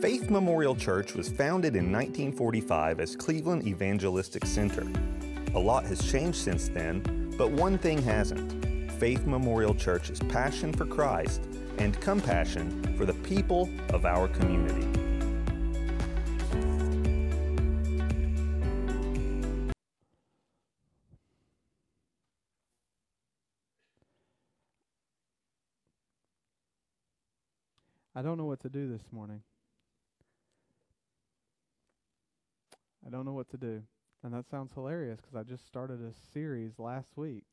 Faith Memorial Church was founded in 1945 as Cleveland Evangelistic Center. A lot has changed since then, but one thing hasn't. Faith Memorial Church's passion for Christ and compassion for the people of our community. I don't know what to do this morning. I don't know what to do. And that sounds hilarious because I just started a series last week.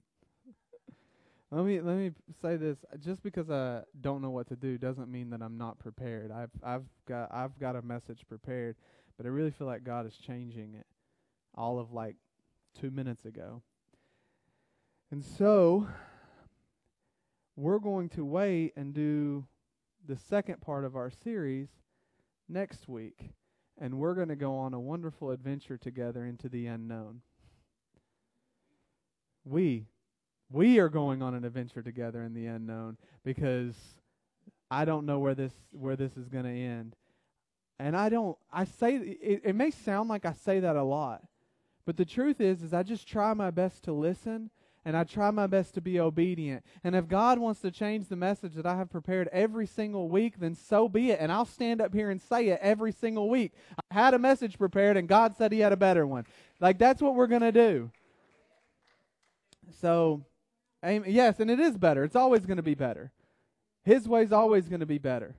let me let me say this: uh, just because I don't know what to do doesn't mean that I'm not prepared. I've I've got I've got a message prepared, but I really feel like God is changing it. All of like two minutes ago, and so we're going to wait and do the second part of our series next week and we're going to go on a wonderful adventure together into the unknown. We we are going on an adventure together in the unknown because I don't know where this where this is going to end. And I don't I say it, it may sound like I say that a lot. But the truth is is I just try my best to listen and I try my best to be obedient. And if God wants to change the message that I have prepared every single week, then so be it. And I'll stand up here and say it every single week. I had a message prepared, and God said He had a better one. Like, that's what we're going to do. So, yes, and it is better. It's always going to be better. His way is always going to be better.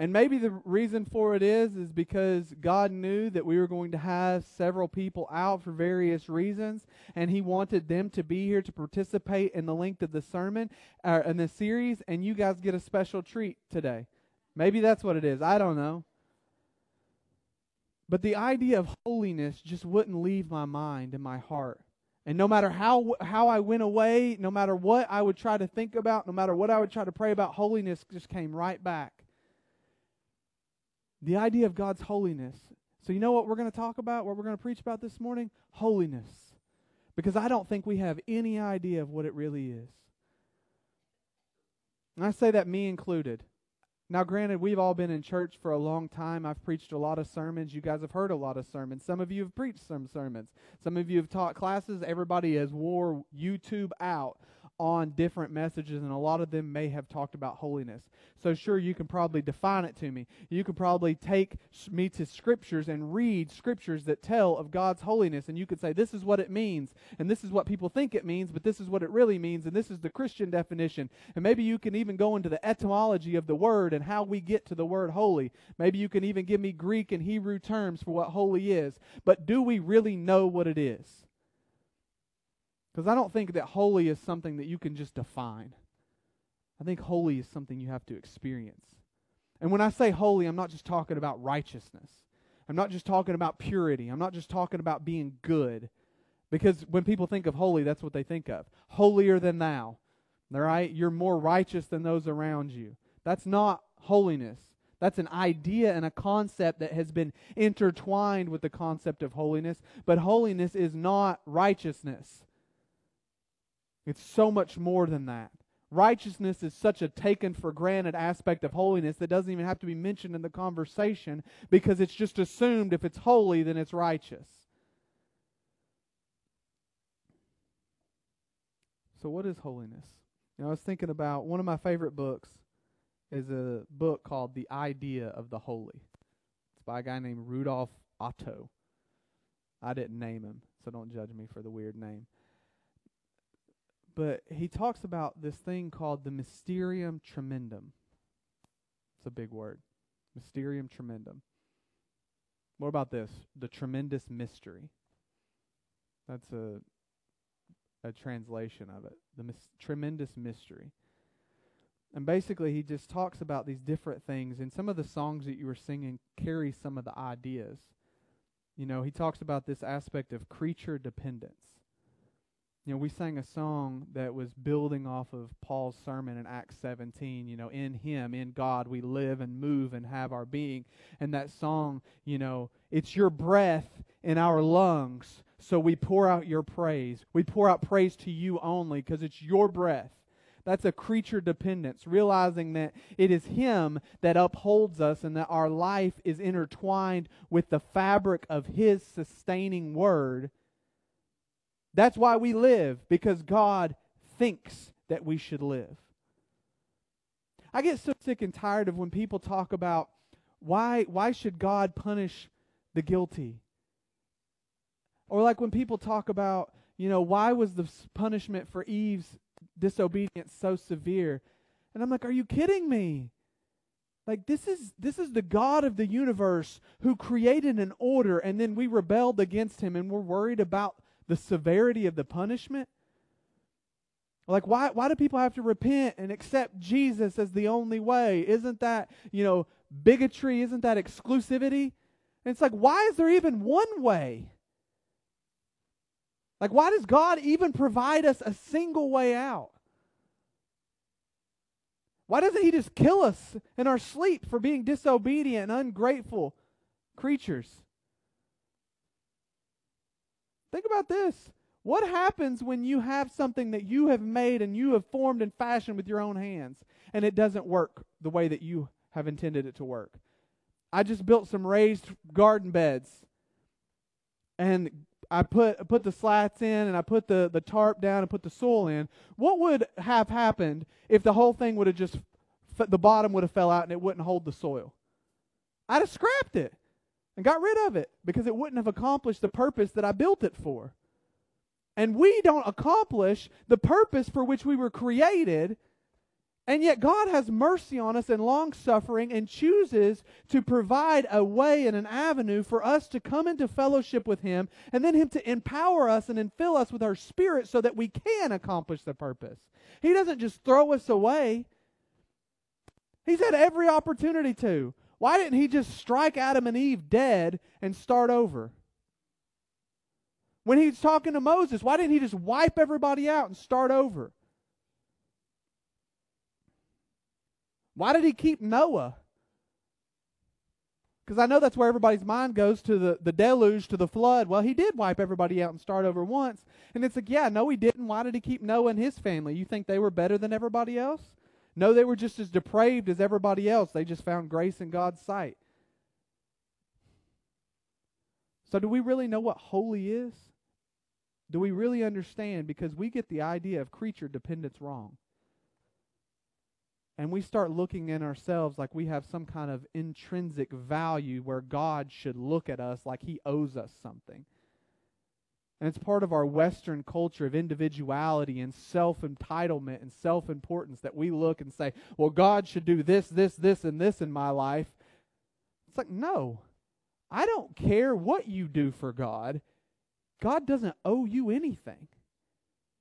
And maybe the reason for it is is because God knew that we were going to have several people out for various reasons, and He wanted them to be here to participate in the length of the sermon uh, in the series, and you guys get a special treat today. Maybe that's what it is. I don't know. But the idea of holiness just wouldn't leave my mind and my heart. And no matter how how I went away, no matter what I would try to think about, no matter what I would try to pray about, holiness just came right back. The idea of God's holiness. So, you know what we're going to talk about, what we're going to preach about this morning? Holiness. Because I don't think we have any idea of what it really is. And I say that me included. Now, granted, we've all been in church for a long time. I've preached a lot of sermons. You guys have heard a lot of sermons. Some of you have preached some sermons. Some of you have taught classes. Everybody has wore YouTube out on different messages, and a lot of them may have talked about holiness. So, sure, you can probably define it to me. You can probably take me to scriptures and read scriptures that tell of God's holiness, and you could say, This is what it means, and this is what people think it means, but this is what it really means, and this is the Christian definition. And maybe you can even go into the etymology of the word and how we get to the word holy. Maybe you can even give me Greek and Hebrew terms for what holy is. But do we really know what it is? Because I don't think that holy is something that you can just define. I think holy is something you have to experience. And when I say holy, I'm not just talking about righteousness. I'm not just talking about purity. I'm not just talking about being good. Because when people think of holy, that's what they think of. Holier than thou. All right? You're more righteous than those around you. That's not holiness. That's an idea and a concept that has been intertwined with the concept of holiness. But holiness is not righteousness. It's so much more than that. Righteousness is such a taken for granted aspect of holiness that doesn't even have to be mentioned in the conversation because it's just assumed if it's holy, then it's righteous. So, what is holiness? You know, I was thinking about one of my favorite books is a book called The Idea of the Holy. It's by a guy named Rudolf Otto. I didn't name him, so don't judge me for the weird name. But he talks about this thing called the mysterium tremendum. It's a big word. Mysterium tremendum. What about this? The tremendous mystery. That's a a translation of it. The mis- tremendous mystery. And basically, he just talks about these different things, and some of the songs that you were singing carry some of the ideas. You know, he talks about this aspect of creature dependence. You know, we sang a song that was building off of Paul's sermon in Acts 17. You know, in Him, in God, we live and move and have our being. And that song, you know, it's your breath in our lungs, so we pour out your praise. We pour out praise to you only because it's your breath That's a creature dependence, realizing that it is Him that upholds us and that our life is intertwined with the fabric of His sustaining word. That's why we live, because God thinks that we should live. I get so sick and tired of when people talk about why why should God punish the guilty? Or like when people talk about, you know, why was the punishment for Eve's disobedience so severe? And I'm like, are you kidding me? Like this is this is the God of the universe who created an order and then we rebelled against him and we're worried about the severity of the punishment? Like why why do people have to repent and accept Jesus as the only way? Isn't that, you know, bigotry? Isn't that exclusivity? And it's like why is there even one way? Like why does God even provide us a single way out? Why doesn't he just kill us in our sleep for being disobedient and ungrateful creatures? Think about this. What happens when you have something that you have made and you have formed and fashioned with your own hands and it doesn't work the way that you have intended it to work? I just built some raised garden beds and I put put the slats in and I put the, the tarp down and put the soil in. What would have happened if the whole thing would have just the bottom would have fell out and it wouldn't hold the soil? I'd have scrapped it and got rid of it because it wouldn't have accomplished the purpose that I built it for. And we don't accomplish the purpose for which we were created. And yet God has mercy on us and long suffering and chooses to provide a way and an avenue for us to come into fellowship with Him and then Him to empower us and infill us with our spirit so that we can accomplish the purpose. He doesn't just throw us away, He's had every opportunity to. Why didn't He just strike Adam and Eve dead and start over? When he's talking to Moses, why didn't he just wipe everybody out and start over? Why did he keep Noah? Because I know that's where everybody's mind goes to the, the deluge, to the flood. Well, he did wipe everybody out and start over once. And it's like, yeah, no, he didn't. Why did he keep Noah and his family? You think they were better than everybody else? No, they were just as depraved as everybody else. They just found grace in God's sight. So, do we really know what holy is? Do we really understand? Because we get the idea of creature dependence wrong. And we start looking in ourselves like we have some kind of intrinsic value where God should look at us like he owes us something. And it's part of our Western culture of individuality and self entitlement and self importance that we look and say, well, God should do this, this, this, and this in my life. It's like, no, I don't care what you do for God. God doesn't owe you anything.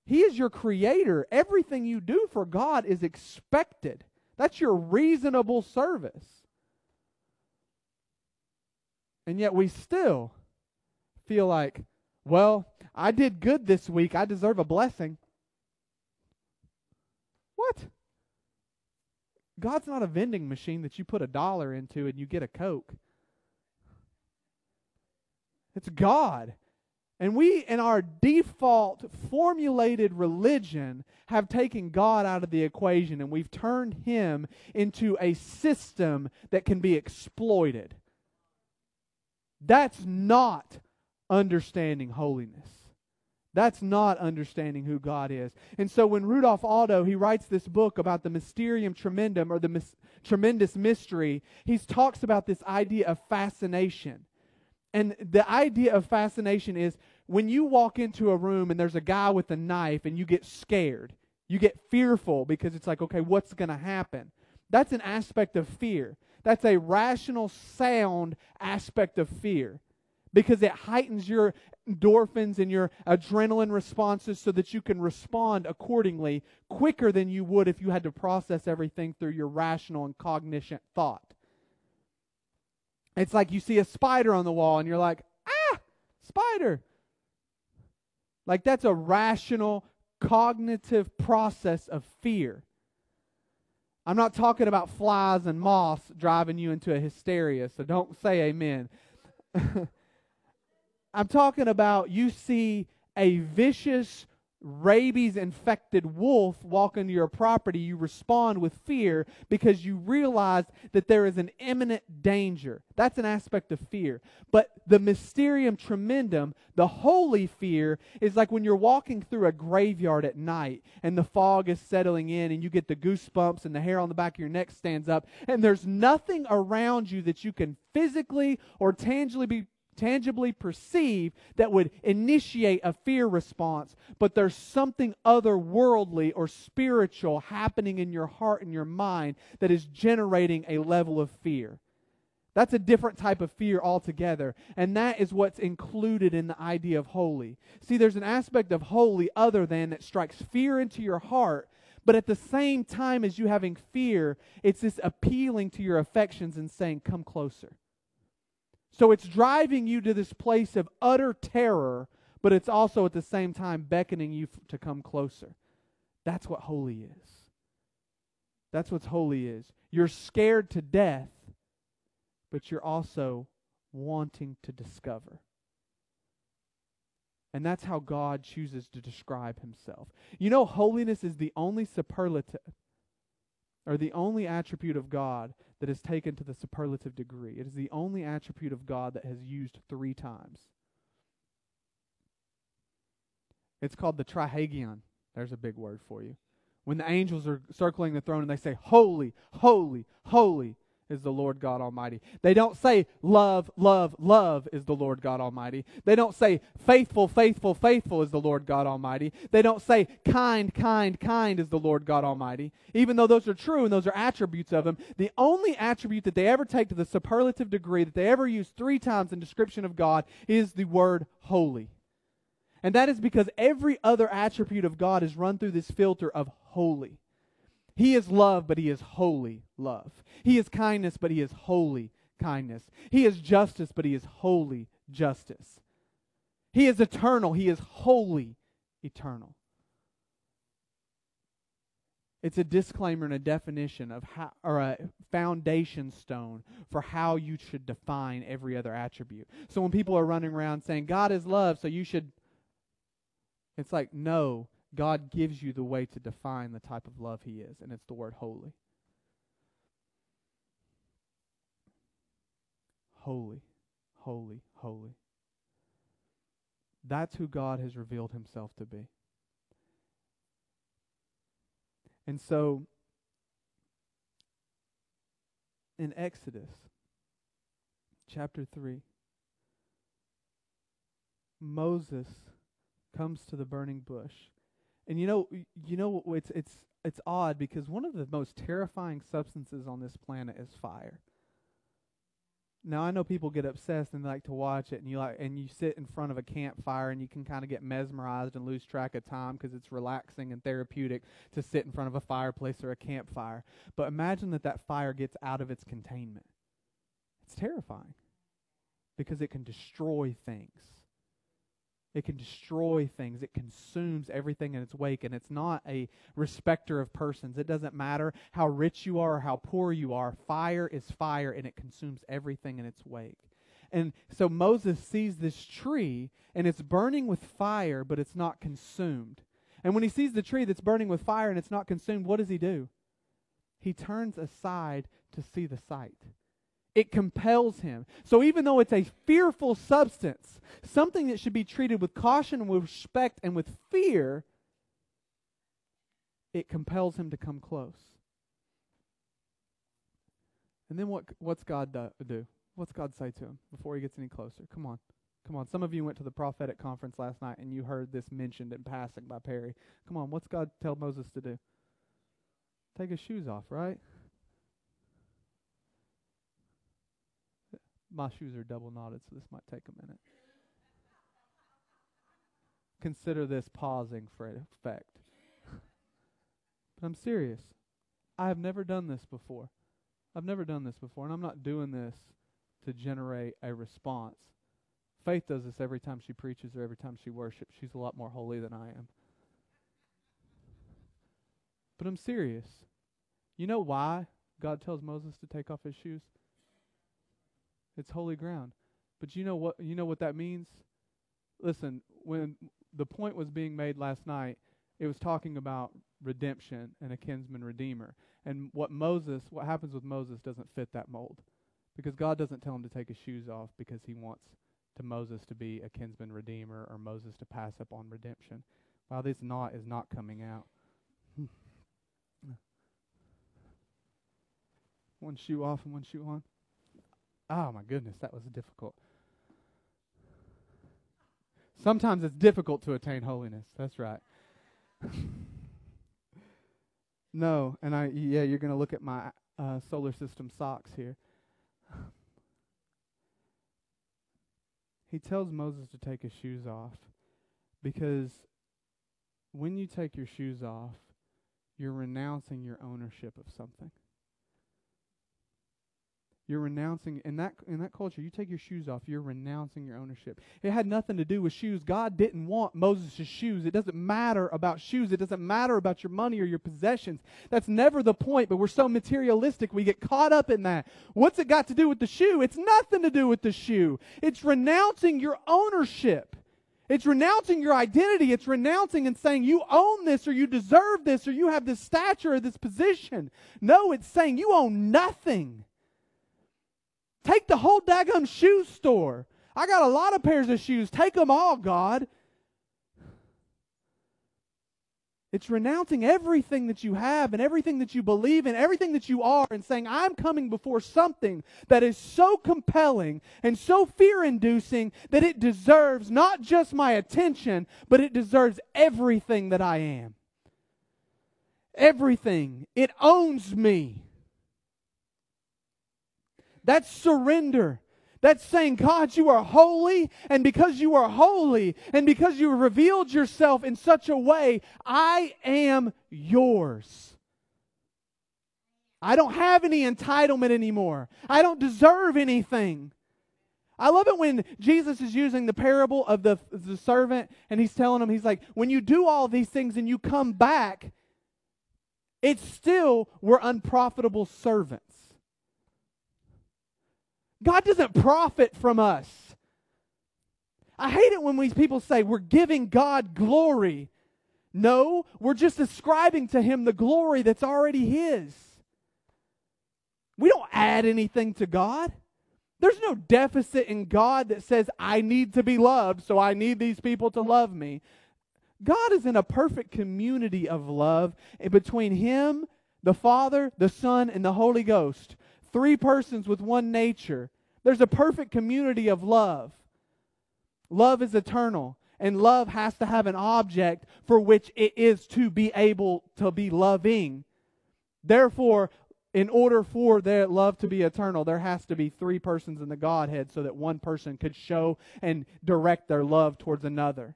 He is your creator. Everything you do for God is expected. That's your reasonable service. And yet we still feel like, well, I did good this week. I deserve a blessing. What? God's not a vending machine that you put a dollar into and you get a Coke. It's God. And we, in our default formulated religion, have taken God out of the equation and we've turned him into a system that can be exploited. That's not understanding holiness. That's not understanding who God is. And so when Rudolf Otto, he writes this book about the mysterium tremendum or the mis- tremendous mystery, he talks about this idea of fascination. And the idea of fascination is when you walk into a room and there's a guy with a knife and you get scared, you get fearful because it's like, okay, what's going to happen? That's an aspect of fear. That's a rational, sound aspect of fear because it heightens your endorphins and your adrenaline responses so that you can respond accordingly quicker than you would if you had to process everything through your rational and cognizant thought. It's like you see a spider on the wall and you're like, ah, spider. Like that's a rational, cognitive process of fear. I'm not talking about flies and moths driving you into a hysteria, so don't say amen. I'm talking about you see a vicious, rabies infected wolf walk into your property, you respond with fear because you realize that there is an imminent danger. That's an aspect of fear. But the mysterium tremendum, the holy fear, is like when you're walking through a graveyard at night and the fog is settling in and you get the goosebumps and the hair on the back of your neck stands up and there's nothing around you that you can physically or tangibly be tangibly perceive that would initiate a fear response, but there's something otherworldly or spiritual happening in your heart and your mind that is generating a level of fear. That's a different type of fear altogether. And that is what's included in the idea of holy. See, there's an aspect of holy other than that strikes fear into your heart, but at the same time as you having fear, it's this appealing to your affections and saying, Come closer. So it's driving you to this place of utter terror, but it's also at the same time beckoning you f- to come closer. That's what holy is. That's what holy is. You're scared to death, but you're also wanting to discover. And that's how God chooses to describe himself. You know, holiness is the only superlative or the only attribute of God that is taken to the superlative degree. It is the only attribute of God that has used three times. It's called the trisagion. There's a big word for you. When the angels are circling the throne and they say, Holy, holy, holy, is the Lord God Almighty. They don't say love, love, love is the Lord God Almighty. They don't say faithful, faithful, faithful is the Lord God Almighty. They don't say kind, kind, kind is the Lord God Almighty. Even though those are true and those are attributes of Him, the only attribute that they ever take to the superlative degree that they ever use three times in description of God is the word holy. And that is because every other attribute of God is run through this filter of holy. He is love, but he is holy love. He is kindness, but he is holy kindness. He is justice, but he is holy justice. He is eternal, he is holy eternal. It's a disclaimer and a definition of how, or a foundation stone for how you should define every other attribute. So when people are running around saying God is love, so you should, it's like, no, God gives you the way to define the type of love He is, and it's the word holy. Holy, holy, holy. That's who God has revealed Himself to be. And so, in Exodus chapter 3, Moses comes to the burning bush and you know, you know, it's it's it's odd because one of the most terrifying substances on this planet is fire. Now I know people get obsessed and they like to watch it, and you like, and you sit in front of a campfire, and you can kind of get mesmerized and lose track of time because it's relaxing and therapeutic to sit in front of a fireplace or a campfire. But imagine that that fire gets out of its containment. It's terrifying because it can destroy things. It can destroy things. It consumes everything in its wake. And it's not a respecter of persons. It doesn't matter how rich you are or how poor you are. Fire is fire and it consumes everything in its wake. And so Moses sees this tree and it's burning with fire, but it's not consumed. And when he sees the tree that's burning with fire and it's not consumed, what does he do? He turns aside to see the sight. It compels him. So even though it's a fearful substance, something that should be treated with caution with respect and with fear, it compels him to come close. And then what what's God do? What's God say to him before he gets any closer? Come on. Come on. Some of you went to the prophetic conference last night and you heard this mentioned in passing by Perry. Come on, what's God tell Moses to do? Take his shoes off, right? My shoes are double knotted, so this might take a minute. Consider this pausing for effect. but I'm serious. I have never done this before. I've never done this before, and I'm not doing this to generate a response. Faith does this every time she preaches or every time she worships. She's a lot more holy than I am. But I'm serious. You know why God tells Moses to take off his shoes? It's holy ground. But you know what you know what that means? Listen, when the point was being made last night. It was talking about redemption and a kinsman redeemer. And what Moses, what happens with Moses doesn't fit that mold. Because God doesn't tell him to take his shoes off because he wants to Moses to be a kinsman redeemer or Moses to pass up on redemption. Wow, this knot is not coming out. one shoe off and one shoe on. Oh my goodness, that was difficult. Sometimes it's difficult to attain holiness. That's right. no, and I yeah, you're going to look at my uh, solar system socks here. he tells Moses to take his shoes off because when you take your shoes off, you're renouncing your ownership of something. You're renouncing in that in that culture. You take your shoes off. You're renouncing your ownership. It had nothing to do with shoes. God didn't want Moses' shoes. It doesn't matter about shoes. It doesn't matter about your money or your possessions. That's never the point. But we're so materialistic. We get caught up in that. What's it got to do with the shoe? It's nothing to do with the shoe. It's renouncing your ownership. It's renouncing your identity. It's renouncing and saying you own this or you deserve this or you have this stature or this position. No, it's saying you own nothing. Take the whole daggum shoe store. I got a lot of pairs of shoes. Take them all, God. It's renouncing everything that you have and everything that you believe in, everything that you are, and saying, I'm coming before something that is so compelling and so fear inducing that it deserves not just my attention, but it deserves everything that I am. Everything. It owns me. That's surrender. That's saying, God, you are holy, and because you are holy, and because you revealed yourself in such a way, I am yours. I don't have any entitlement anymore. I don't deserve anything. I love it when Jesus is using the parable of the, the servant, and he's telling him, he's like, when you do all these things and you come back, it's still we're unprofitable servants. God doesn't profit from us. I hate it when these people say we're giving God glory. No, we're just ascribing to Him the glory that's already His. We don't add anything to God. There's no deficit in God that says, I need to be loved, so I need these people to love me. God is in a perfect community of love between Him, the Father, the Son, and the Holy Ghost. Three persons with one nature. There's a perfect community of love. Love is eternal, and love has to have an object for which it is to be able to be loving. Therefore, in order for their love to be eternal, there has to be three persons in the Godhead so that one person could show and direct their love towards another.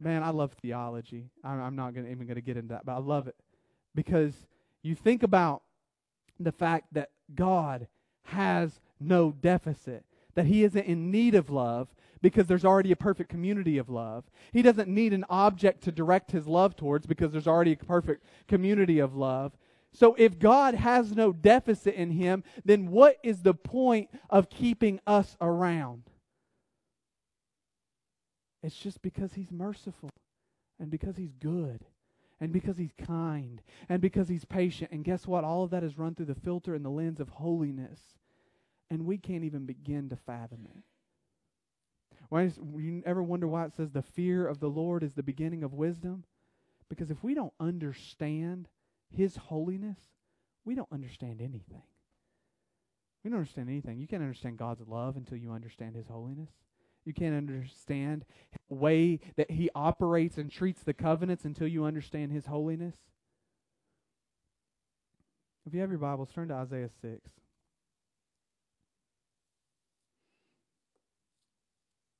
Man, I love theology. I'm not gonna, even going to get into that, but I love it because you think about the fact that God has no deficit, that he isn't in need of love because there's already a perfect community of love. He doesn't need an object to direct his love towards because there's already a perfect community of love. So if God has no deficit in him, then what is the point of keeping us around? It's just because he's merciful and because he's good and because he's kind and because he's patient. And guess what? All of that is run through the filter and the lens of holiness. And we can't even begin to fathom it. Why is, you ever wonder why it says the fear of the Lord is the beginning of wisdom? Because if we don't understand his holiness, we don't understand anything. We don't understand anything. You can't understand God's love until you understand his holiness. You can't understand the way that He operates and treats the covenants until you understand His holiness. If you have your Bibles, turn to Isaiah 6.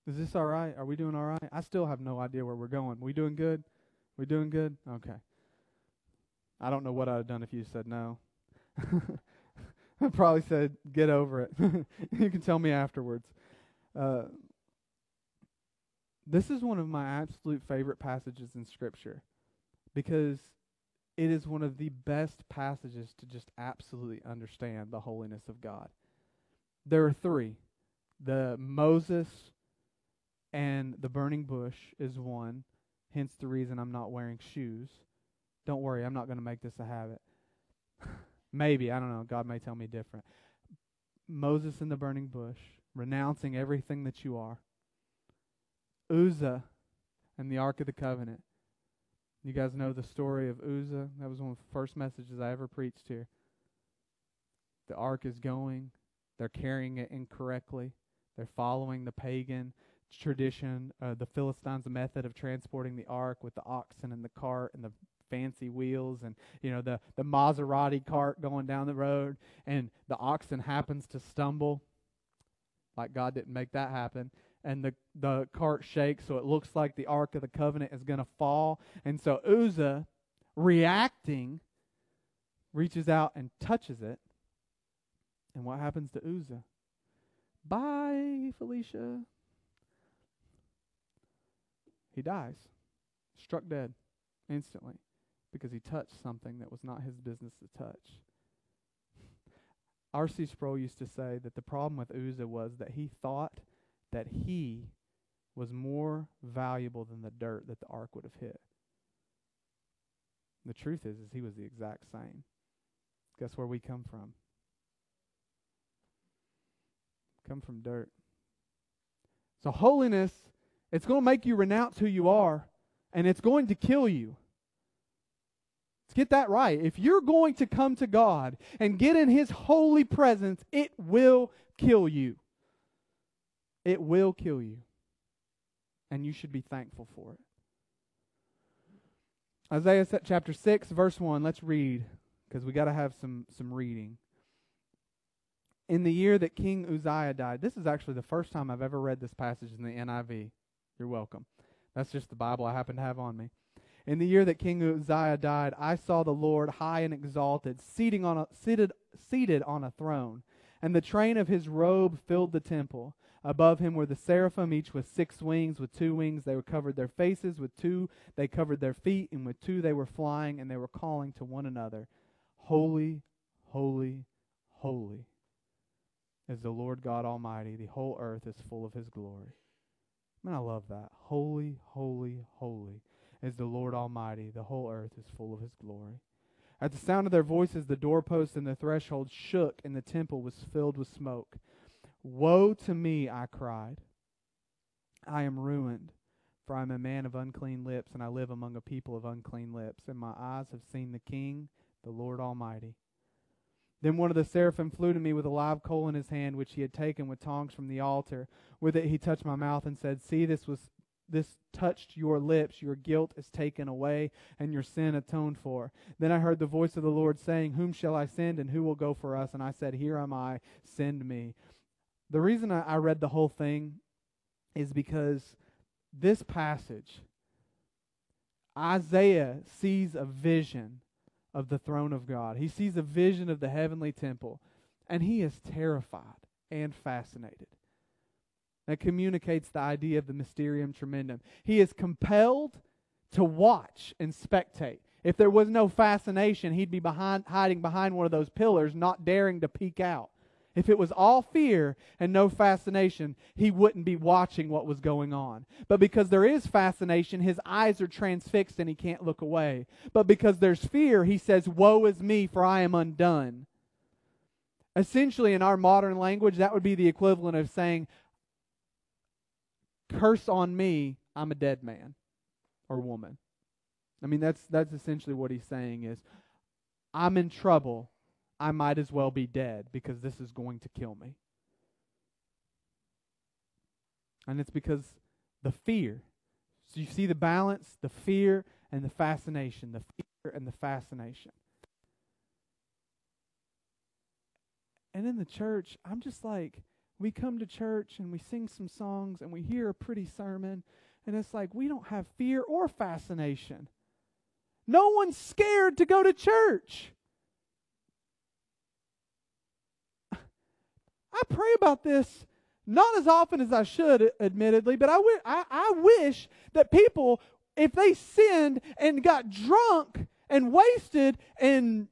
Is this all right? Are we doing all right? I still have no idea where we're going. We doing good? We doing good? Okay. I don't know what I'd have done if you said no. I probably said, get over it. you can tell me afterwards. Uh, this is one of my absolute favorite passages in Scripture because it is one of the best passages to just absolutely understand the holiness of God. There are three the Moses and the burning bush is one, hence the reason I'm not wearing shoes. Don't worry, I'm not going to make this a habit. Maybe, I don't know. God may tell me different. Moses in the burning bush, renouncing everything that you are. Uzzah and the Ark of the Covenant. You guys know the story of Uzzah. That was one of the first messages I ever preached here. The ark is going. They're carrying it incorrectly. They're following the pagan tradition, uh, the Philistines' method of transporting the ark with the oxen and the cart and the fancy wheels and you know the the Maserati cart going down the road and the oxen happens to stumble like God didn't make that happen and the the cart shakes so it looks like the ark of the covenant is going to fall and so Uzzah reacting reaches out and touches it and what happens to Uzzah bye Felicia he dies struck dead instantly because he touched something that was not his business to touch. R.C. Sproul used to say that the problem with Uzzah was that he thought that he was more valuable than the dirt that the ark would have hit. The truth is, is he was the exact same. Guess where we come from? Come from dirt. So holiness, it's going to make you renounce who you are, and it's going to kill you. Let's get that right. If you're going to come to God and get in His holy presence, it will kill you. It will kill you. And you should be thankful for it. Isaiah chapter 6, verse 1. Let's read because we got to have some, some reading. In the year that King Uzziah died, this is actually the first time I've ever read this passage in the NIV. You're welcome. That's just the Bible I happen to have on me. In the year that King Uzziah died, I saw the Lord high and exalted, on a, seated, seated on a throne, and the train of his robe filled the temple. Above him were the seraphim, each with six wings. With two wings they covered their faces, with two they covered their feet, and with two they were flying, and they were calling to one another, Holy, holy, holy is the Lord God Almighty. The whole earth is full of his glory. Man, I love that. Holy, holy, holy is the Lord Almighty. The whole earth is full of his glory. At the sound of their voices, the doorposts and the threshold shook, and the temple was filled with smoke. Woe to me, I cried. I am ruined, for I am a man of unclean lips, and I live among a people of unclean lips, and my eyes have seen the King, the Lord Almighty. Then one of the seraphim flew to me with a live coal in his hand, which he had taken with tongs from the altar. With it he touched my mouth and said, See, this was this touched your lips, your guilt is taken away, and your sin atoned for. Then I heard the voice of the Lord saying, Whom shall I send, and who will go for us? And I said, Here am I, send me. The reason I, read the whole thing is because this passage, Isaiah sees a vision of the throne of God. He sees a vision of the heavenly temple, and he is terrified and fascinated. That communicates the idea of the mysterium tremendum. He is compelled to watch and spectate. If there was no fascination, he'd be behind, hiding behind one of those pillars, not daring to peek out. If it was all fear and no fascination, he wouldn't be watching what was going on. But because there is fascination, his eyes are transfixed and he can't look away. But because there's fear, he says, Woe is me, for I am undone. Essentially, in our modern language, that would be the equivalent of saying, curse on me, I'm a dead man or woman. I mean, that's that's essentially what he's saying is I'm in trouble. I might as well be dead because this is going to kill me. And it's because the fear. So you see the balance, the fear and the fascination, the fear and the fascination. And in the church, I'm just like, we come to church and we sing some songs and we hear a pretty sermon, and it's like we don't have fear or fascination. No one's scared to go to church. I pray about this not as often as I should, admittedly, but I, w- I, I wish that people, if they sinned and got drunk and wasted and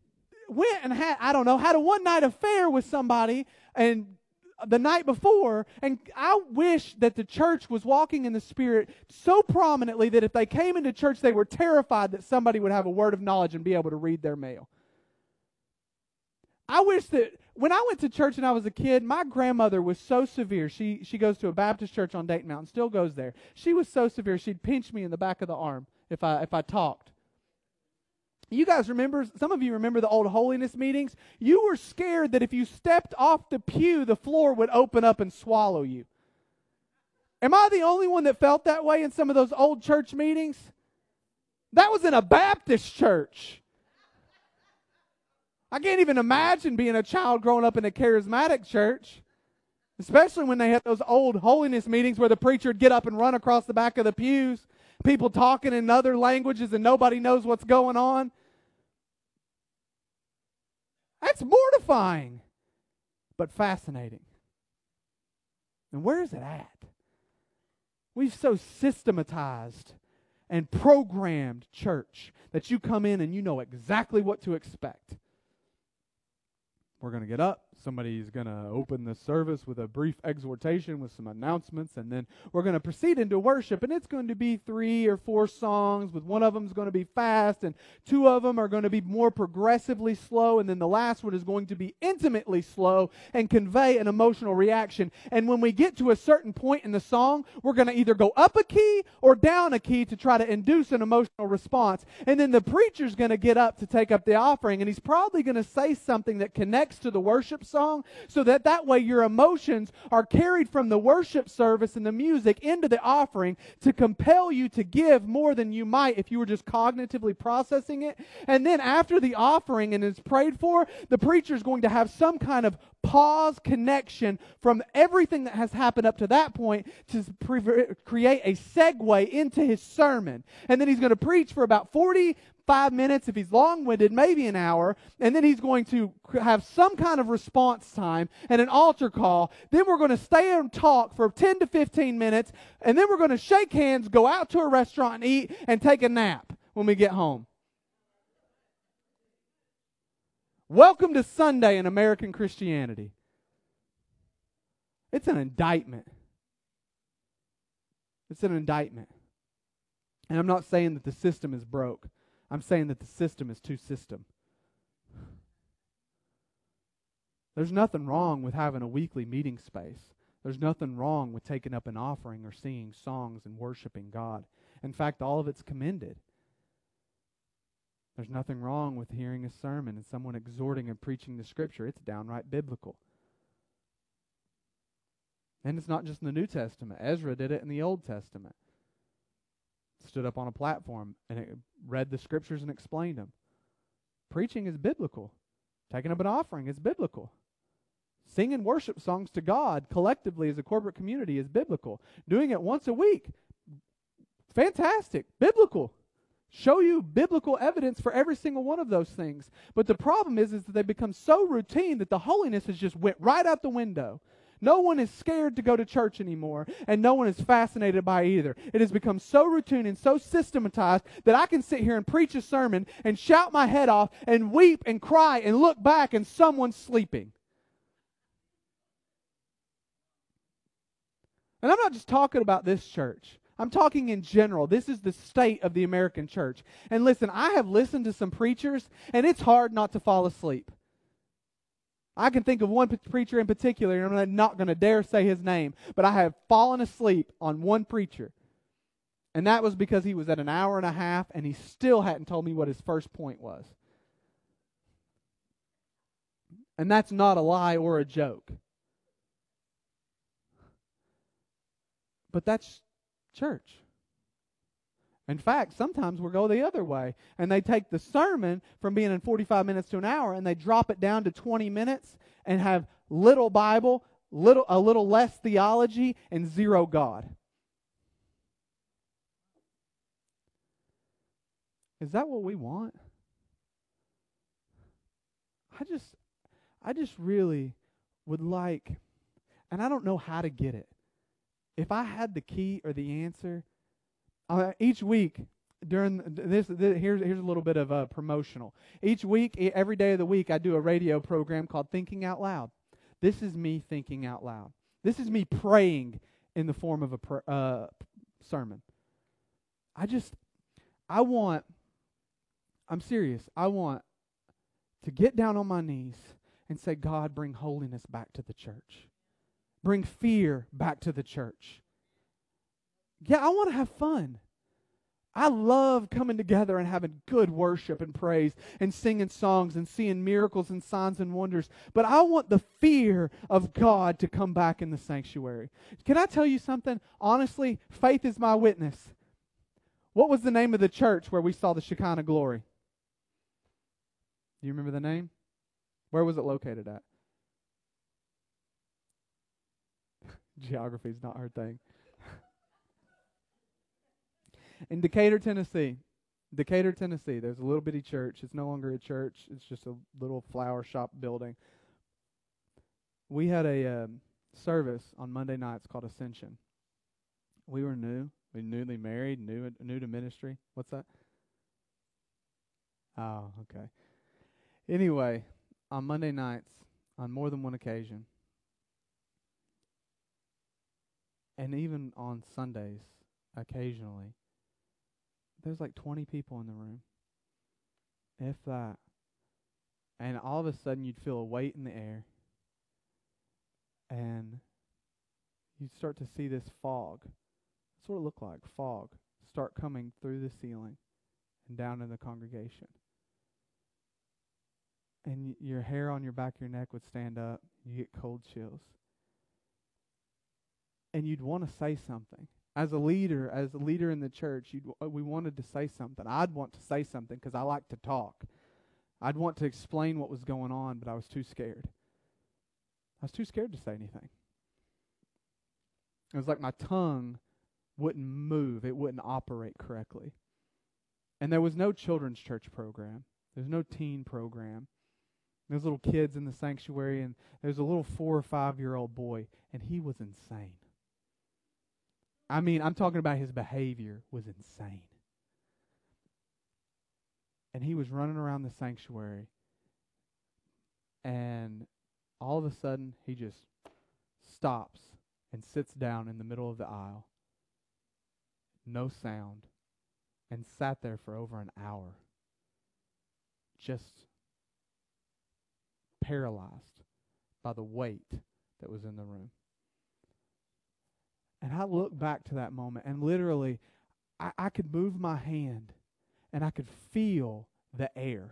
went and had, I don't know, had a one night affair with somebody and the night before, and I wish that the church was walking in the Spirit so prominently that if they came into church, they were terrified that somebody would have a word of knowledge and be able to read their mail. I wish that when I went to church and I was a kid, my grandmother was so severe. She she goes to a Baptist church on Dayton Mountain, still goes there. She was so severe she'd pinch me in the back of the arm if I if I talked. You guys remember, some of you remember the old holiness meetings? You were scared that if you stepped off the pew, the floor would open up and swallow you. Am I the only one that felt that way in some of those old church meetings? That was in a Baptist church. I can't even imagine being a child growing up in a charismatic church, especially when they had those old holiness meetings where the preacher would get up and run across the back of the pews, people talking in other languages and nobody knows what's going on. That's mortifying, but fascinating. And where is it at? We've so systematized and programmed church that you come in and you know exactly what to expect. We're going to get up, Somebody's going to open the service with a brief exhortation with some announcements, and then we're going to proceed into worship. And it's going to be three or four songs, with one of them is going to be fast, and two of them are going to be more progressively slow, and then the last one is going to be intimately slow and convey an emotional reaction. And when we get to a certain point in the song, we're going to either go up a key or down a key to try to induce an emotional response. And then the preacher's going to get up to take up the offering, and he's probably going to say something that connects to the worship song so that that way your emotions are carried from the worship service and the music into the offering to compel you to give more than you might if you were just cognitively processing it. And then after the offering and it's prayed for, the preacher is going to have some kind of pause connection from everything that has happened up to that point to pre- create a segue into his sermon. And then he's going to preach for about 40 five minutes. If he's long winded, maybe an hour. And then he's going to have some kind of response time and an altar call. Then we're going to stay and talk for 10 to 15 minutes. And then we're going to shake hands, go out to a restaurant and eat, and take a nap when we get home. Welcome to Sunday in American Christianity. It's an indictment. It's an indictment. And I'm not saying that the system is broke. I'm saying that the system is too system. There's nothing wrong with having a weekly meeting space. There's nothing wrong with taking up an offering or singing songs and worshiping God. In fact, all of it's commended. There's nothing wrong with hearing a sermon and someone exhorting and preaching the scripture. It's downright biblical. And it's not just in the New Testament. Ezra did it in the Old Testament stood up on a platform and read the scriptures and explained them. Preaching is biblical. Taking up an offering is biblical. Singing worship songs to God collectively as a corporate community is biblical. Doing it once a week, fantastic, biblical. Show you biblical evidence for every single one of those things. But the problem is, is that they become so routine that the holiness has just went right out the window. No one is scared to go to church anymore, and no one is fascinated by either. It has become so routine and so systematized that I can sit here and preach a sermon and shout my head off and weep and cry and look back and someone's sleeping. And I'm not just talking about this church. I'm talking in general. This is the state of the American church. And listen, I have listened to some preachers, and it's hard not to fall asleep. I can think of one preacher in particular, and I'm not going to dare say his name, but I have fallen asleep on one preacher. And that was because he was at an hour and a half and he still hadn't told me what his first point was. And that's not a lie or a joke. But that's church. In fact, sometimes we'll go the other way. And they take the sermon from being in 45 minutes to an hour and they drop it down to 20 minutes and have little Bible, little, a little less theology, and zero God. Is that what we want? I just I just really would like and I don't know how to get it. If I had the key or the answer, uh, each week during this, this, here's here's a little bit of a promotional. Each week, every day of the week, I do a radio program called Thinking Out Loud. This is me thinking out loud. This is me praying in the form of a pr- uh, sermon. I just, I want, I'm serious, I want to get down on my knees and say, God, bring holiness back to the church. Bring fear back to the church. Yeah, I want to have fun. I love coming together and having good worship and praise and singing songs and seeing miracles and signs and wonders. But I want the fear of God to come back in the sanctuary. Can I tell you something? Honestly, faith is my witness. What was the name of the church where we saw the Shekinah glory? Do you remember the name? Where was it located at? Geography is not her thing in Decatur, Tennessee. Decatur, Tennessee. There's a little bitty church. It's no longer a church. It's just a little flower shop building. We had a um, service on Monday nights called Ascension. We were new. We newly married, new new to ministry. What's that? Oh, okay. Anyway, on Monday nights, on more than one occasion, and even on Sundays, occasionally, there's like 20 people in the room. If that. And all of a sudden you'd feel a weight in the air. And you'd start to see this fog. That's what it looked like, fog, start coming through the ceiling and down in the congregation. And y- your hair on your back of your neck would stand up. You get cold chills. And you'd want to say something as a leader, as a leader in the church, uh, we wanted to say something. I'd want to say something because I like to talk. I'd want to explain what was going on, but I was too scared. I was too scared to say anything. It was like my tongue wouldn't move, it wouldn't operate correctly. And there was no children's church program, there's no teen program. There's little kids in the sanctuary, and there's a little four or five year old boy, and he was insane. I mean, I'm talking about his behavior was insane. And he was running around the sanctuary. And all of a sudden, he just stops and sits down in the middle of the aisle. No sound. And sat there for over an hour. Just paralyzed by the weight that was in the room. And I look back to that moment, and literally, I, I could move my hand and I could feel the air.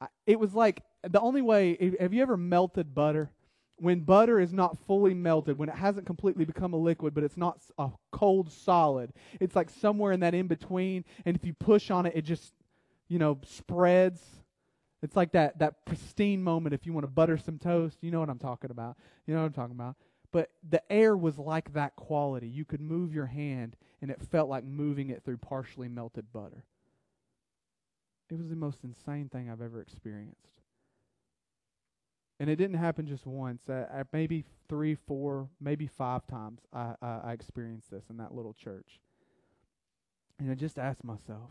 I, it was like the only way. Have you ever melted butter? When butter is not fully melted, when it hasn't completely become a liquid, but it's not a cold solid, it's like somewhere in that in between. And if you push on it, it just, you know, spreads. It's like that that pristine moment if you want to butter some toast. You know what I'm talking about. You know what I'm talking about. But the air was like that quality. You could move your hand, and it felt like moving it through partially melted butter. It was the most insane thing I've ever experienced. And it didn't happen just once. Uh, maybe three, four, maybe five times I, I, I experienced this in that little church. And I just asked myself,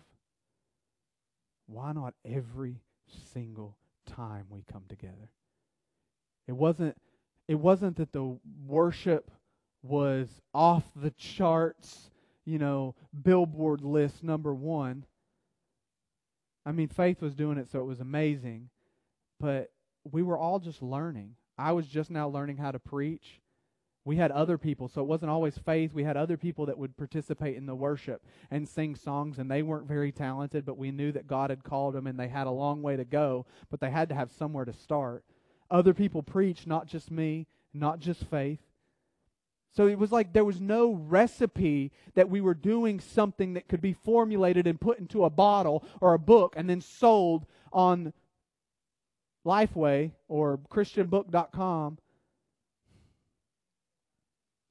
why not every single time we come together? It wasn't it wasn't that the worship was off the charts, you know, billboard list number one. I mean, Faith was doing it, so it was amazing. But we were all just learning. I was just now learning how to preach. We had other people, so it wasn't always faith. We had other people that would participate in the worship and sing songs, and they weren't very talented, but we knew that God had called them and they had a long way to go, but they had to have somewhere to start. Other people preach, not just me, not just faith. So it was like there was no recipe that we were doing something that could be formulated and put into a bottle or a book and then sold on Lifeway or ChristianBook.com.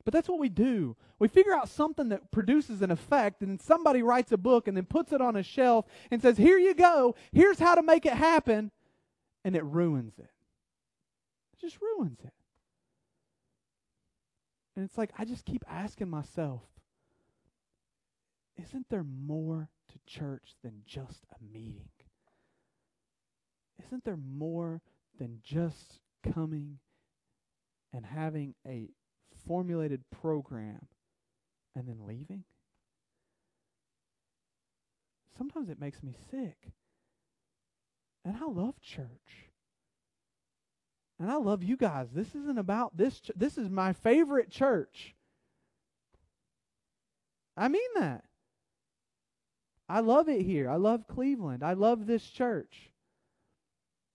But that's what we do. We figure out something that produces an effect, and then somebody writes a book and then puts it on a shelf and says, Here you go. Here's how to make it happen. And it ruins it just ruins it. And it's like, I just keep asking myself, isn't there more to church than just a meeting? Isn't there more than just coming and having a formulated program and then leaving? Sometimes it makes me sick. And I love church. And I love you guys. This isn't about this. Ch- this is my favorite church. I mean that. I love it here. I love Cleveland. I love this church.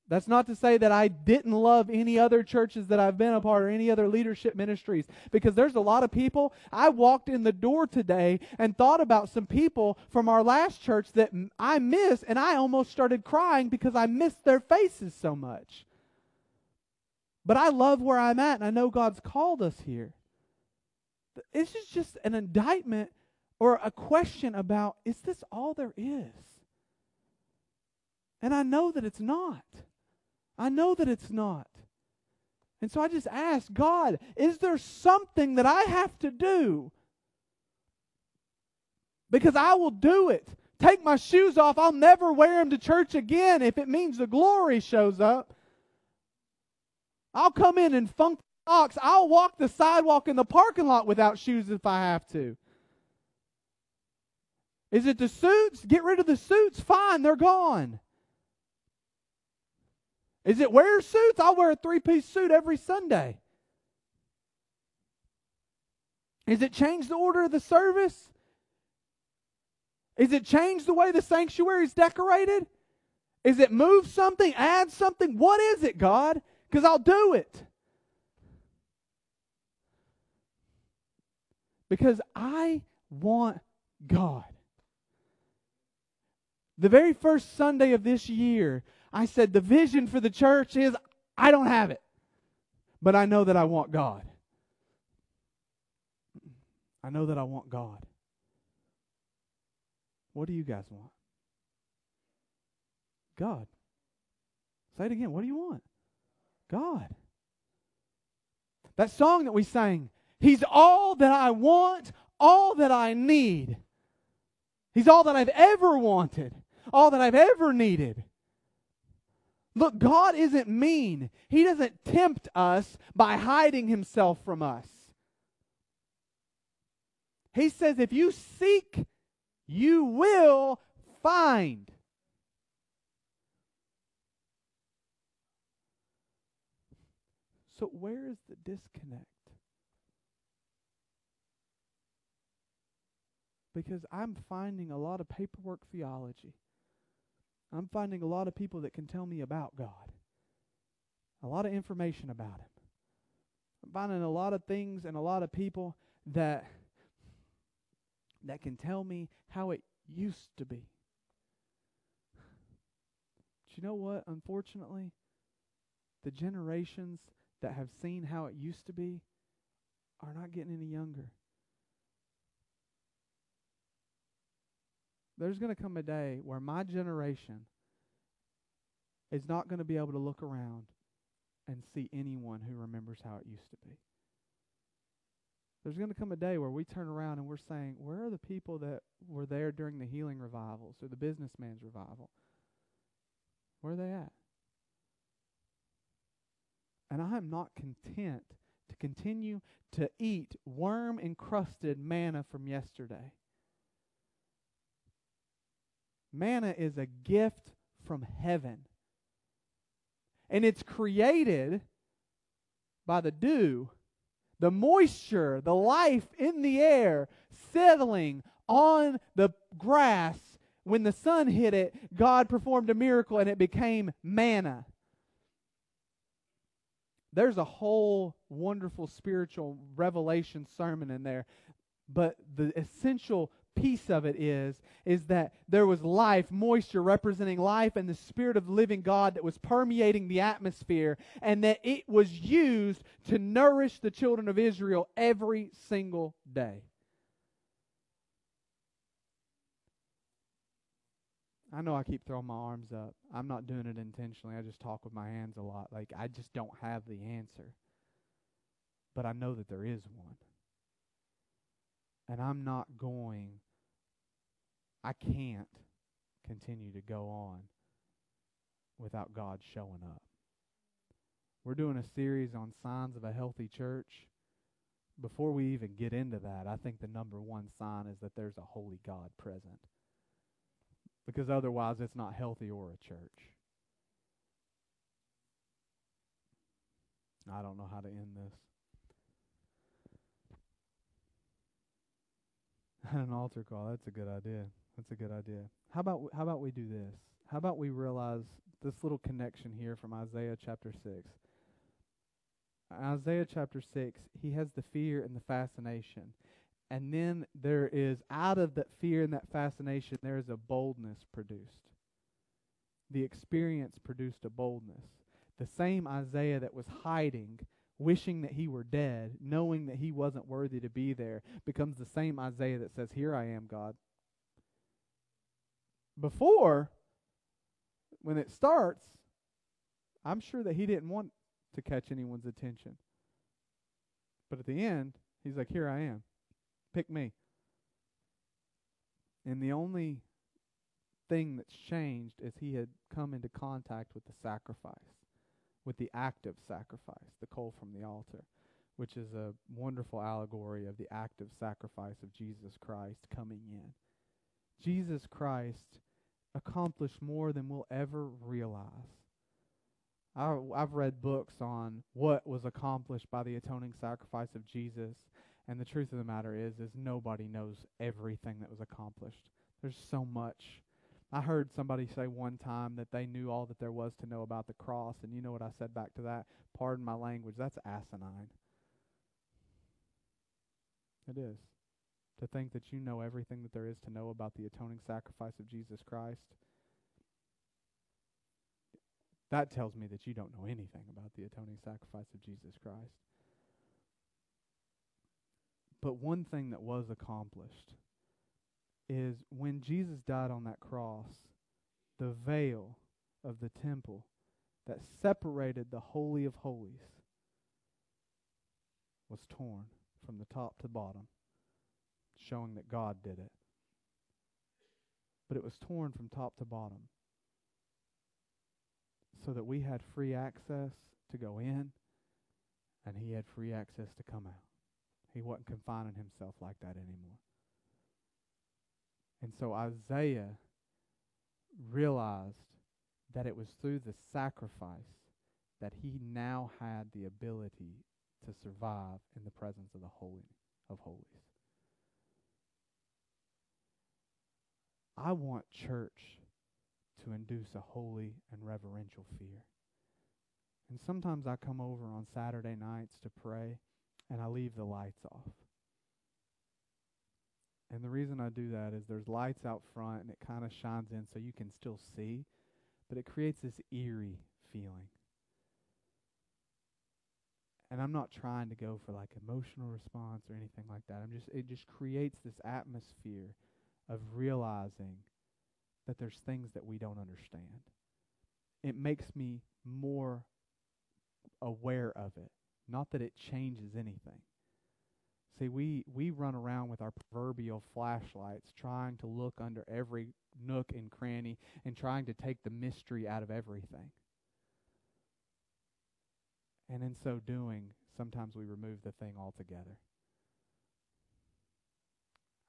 That's not to say that I didn't love any other churches that I've been a part or any other leadership ministries because there's a lot of people. I walked in the door today and thought about some people from our last church that I miss and I almost started crying because I missed their faces so much. But I love where I'm at and I know God's called us here. This is just an indictment or a question about is this all there is? And I know that it's not. I know that it's not. And so I just ask God, is there something that I have to do? Because I will do it. Take my shoes off. I'll never wear them to church again if it means the glory shows up. I'll come in and funk ox. I'll walk the sidewalk in the parking lot without shoes if I have to. Is it the suits? Get rid of the suits. Fine, they're gone. Is it wear suits? I'll wear a three piece suit every Sunday. Is it change the order of the service? Is it change the way the sanctuary is decorated? Is it move something, add something? What is it, God? Because I'll do it. Because I want God. The very first Sunday of this year, I said, the vision for the church is I don't have it, but I know that I want God. I know that I want God. What do you guys want? God. Say it again. What do you want? God. That song that we sang, He's all that I want, all that I need. He's all that I've ever wanted, all that I've ever needed. Look, God isn't mean. He doesn't tempt us by hiding himself from us. He says, if you seek, you will find. So, where is the disconnect? Because I'm finding a lot of paperwork theology. I'm finding a lot of people that can tell me about God, a lot of information about Him. I'm finding a lot of things and a lot of people that that can tell me how it used to be. But you know what? Unfortunately, the generations that have seen how it used to be are not getting any younger. There's going to come a day where my generation is not going to be able to look around and see anyone who remembers how it used to be. There's going to come a day where we turn around and we're saying, Where are the people that were there during the healing revivals or the businessman's revival? Where are they at? And I am not content to continue to eat worm encrusted manna from yesterday. Manna is a gift from heaven. And it's created by the dew, the moisture, the life in the air settling on the grass. When the sun hit it, God performed a miracle and it became manna. There's a whole wonderful spiritual revelation sermon in there. But the essential piece of it is is that there was life moisture representing life and the spirit of the living god that was permeating the atmosphere and that it was used to nourish the children of israel every single day I know I keep throwing my arms up. I'm not doing it intentionally. I just talk with my hands a lot. Like, I just don't have the answer. But I know that there is one. And I'm not going, I can't continue to go on without God showing up. We're doing a series on signs of a healthy church. Before we even get into that, I think the number one sign is that there's a holy God present. Because otherwise, it's not healthy or a church. I don't know how to end this. An altar call. That's a good idea. That's a good idea. How about how about we do this? How about we realize this little connection here from Isaiah chapter 6. Isaiah chapter 6, he has the fear and the fascination. And then there is, out of that fear and that fascination, there is a boldness produced. The experience produced a boldness. The same Isaiah that was hiding, wishing that he were dead, knowing that he wasn't worthy to be there, becomes the same Isaiah that says, Here I am, God. Before, when it starts, I'm sure that he didn't want to catch anyone's attention. But at the end, he's like, Here I am. Pick me. And the only thing that's changed is he had come into contact with the sacrifice, with the active sacrifice, the coal from the altar, which is a wonderful allegory of the active sacrifice of Jesus Christ coming in. Jesus Christ accomplished more than we'll ever realize. I, I've read books on what was accomplished by the atoning sacrifice of Jesus, and the truth of the matter is, is nobody knows everything that was accomplished. There's so much. I heard somebody say one time that they knew all that there was to know about the cross, and you know what I said back to that? Pardon my language. That's asinine. It is. To think that you know everything that there is to know about the atoning sacrifice of Jesus Christ that tells me that you don't know anything about the atoning sacrifice of Jesus Christ. But one thing that was accomplished is when Jesus died on that cross, the veil of the temple that separated the Holy of Holies was torn from the top to bottom, showing that God did it. But it was torn from top to bottom so that we had free access to go in and he had free access to come out. He wasn't confining himself like that anymore. And so Isaiah realized that it was through the sacrifice that he now had the ability to survive in the presence of the holy of holies. I want church to induce a holy and reverential fear. And sometimes I come over on Saturday nights to pray and I leave the lights off. And the reason I do that is there's lights out front and it kind of shines in so you can still see, but it creates this eerie feeling. And I'm not trying to go for like emotional response or anything like that. I'm just it just creates this atmosphere of realizing that there's things that we don't understand. It makes me more aware of it, not that it changes anything. See, we, we run around with our proverbial flashlights trying to look under every nook and cranny and trying to take the mystery out of everything. And in so doing, sometimes we remove the thing altogether.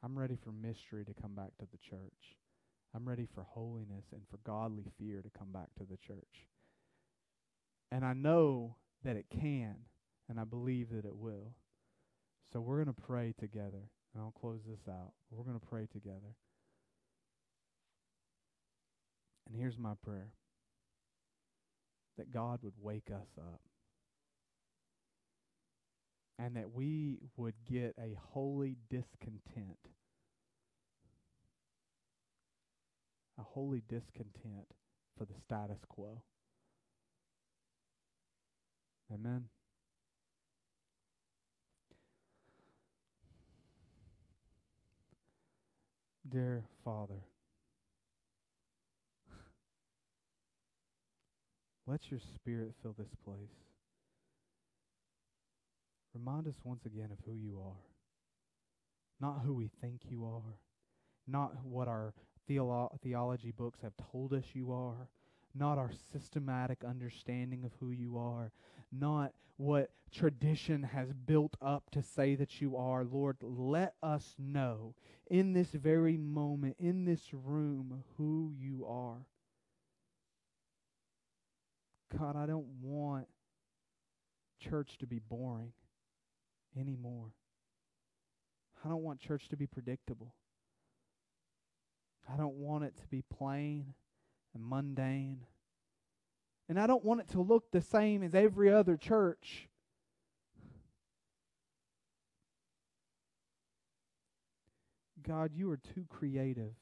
I'm ready for mystery to come back to the church. I'm ready for holiness and for godly fear to come back to the church. And I know that it can, and I believe that it will. So we're going to pray together, and I'll close this out. We're going to pray together. And here's my prayer that God would wake us up and that we would get a holy discontent a holy discontent for the status quo. Amen. Dear Father, let your Spirit fill this place. Remind us once again of who you are, not who we think you are, not what our theolo- theology books have told us you are, not our systematic understanding of who you are, not what tradition has built up to say that you are. Lord, let us know in this very moment, in this room, who you are. God, I don't want church to be boring anymore. I don't want church to be predictable. I don't want it to be plain and mundane. And I don't want it to look the same as every other church. God, you are too creative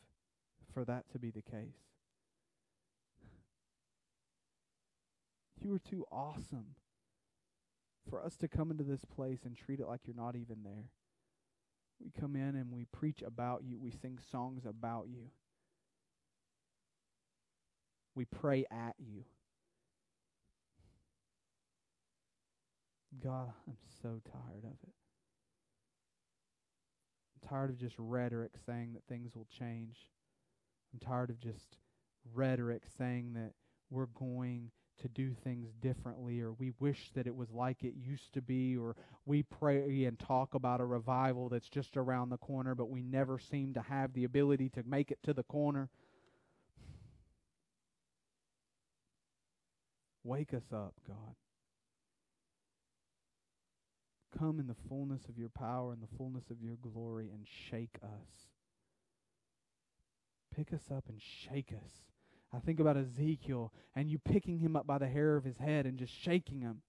for that to be the case. You are too awesome for us to come into this place and treat it like you're not even there. We come in and we preach about you, we sing songs about you, we pray at you. God, I'm so tired of it. I'm tired of just rhetoric saying that things will change. I'm tired of just rhetoric saying that we're going to do things differently or we wish that it was like it used to be or we pray and talk about a revival that's just around the corner but we never seem to have the ability to make it to the corner. Wake us up, God. Come in the fullness of your power and the fullness of your glory and shake us. Pick us up and shake us. I think about Ezekiel and you picking him up by the hair of his head and just shaking him.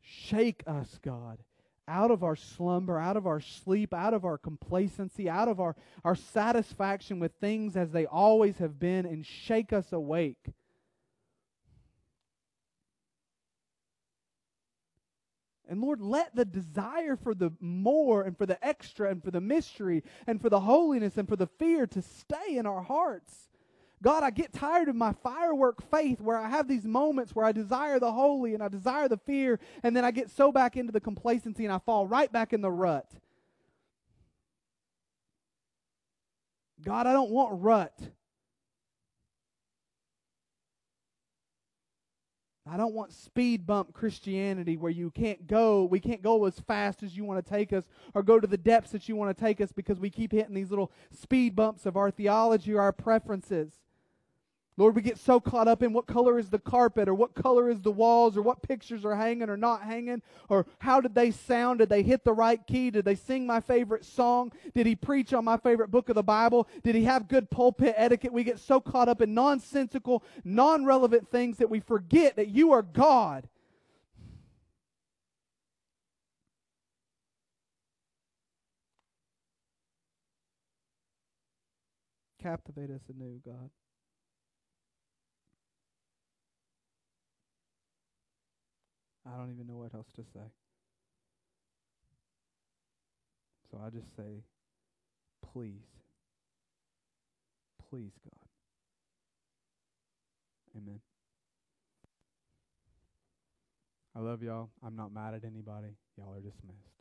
Shake us, God, out of our slumber, out of our sleep, out of our complacency, out of our, our satisfaction with things as they always have been, and shake us awake. And Lord, let the desire for the more and for the extra and for the mystery and for the holiness and for the fear to stay in our hearts. God, I get tired of my firework faith where I have these moments where I desire the holy and I desire the fear, and then I get so back into the complacency and I fall right back in the rut. God, I don't want rut. I don't want speed bump Christianity where you can't go, we can't go as fast as you want to take us or go to the depths that you want to take us because we keep hitting these little speed bumps of our theology or our preferences. Lord, we get so caught up in what color is the carpet or what color is the walls or what pictures are hanging or not hanging or how did they sound? Did they hit the right key? Did they sing my favorite song? Did he preach on my favorite book of the Bible? Did he have good pulpit etiquette? We get so caught up in nonsensical, non relevant things that we forget that you are God. Captivate us anew, God. I don't even know what else to say. So I just say, please, please, God. Amen. I love y'all. I'm not mad at anybody. Y'all are dismissed.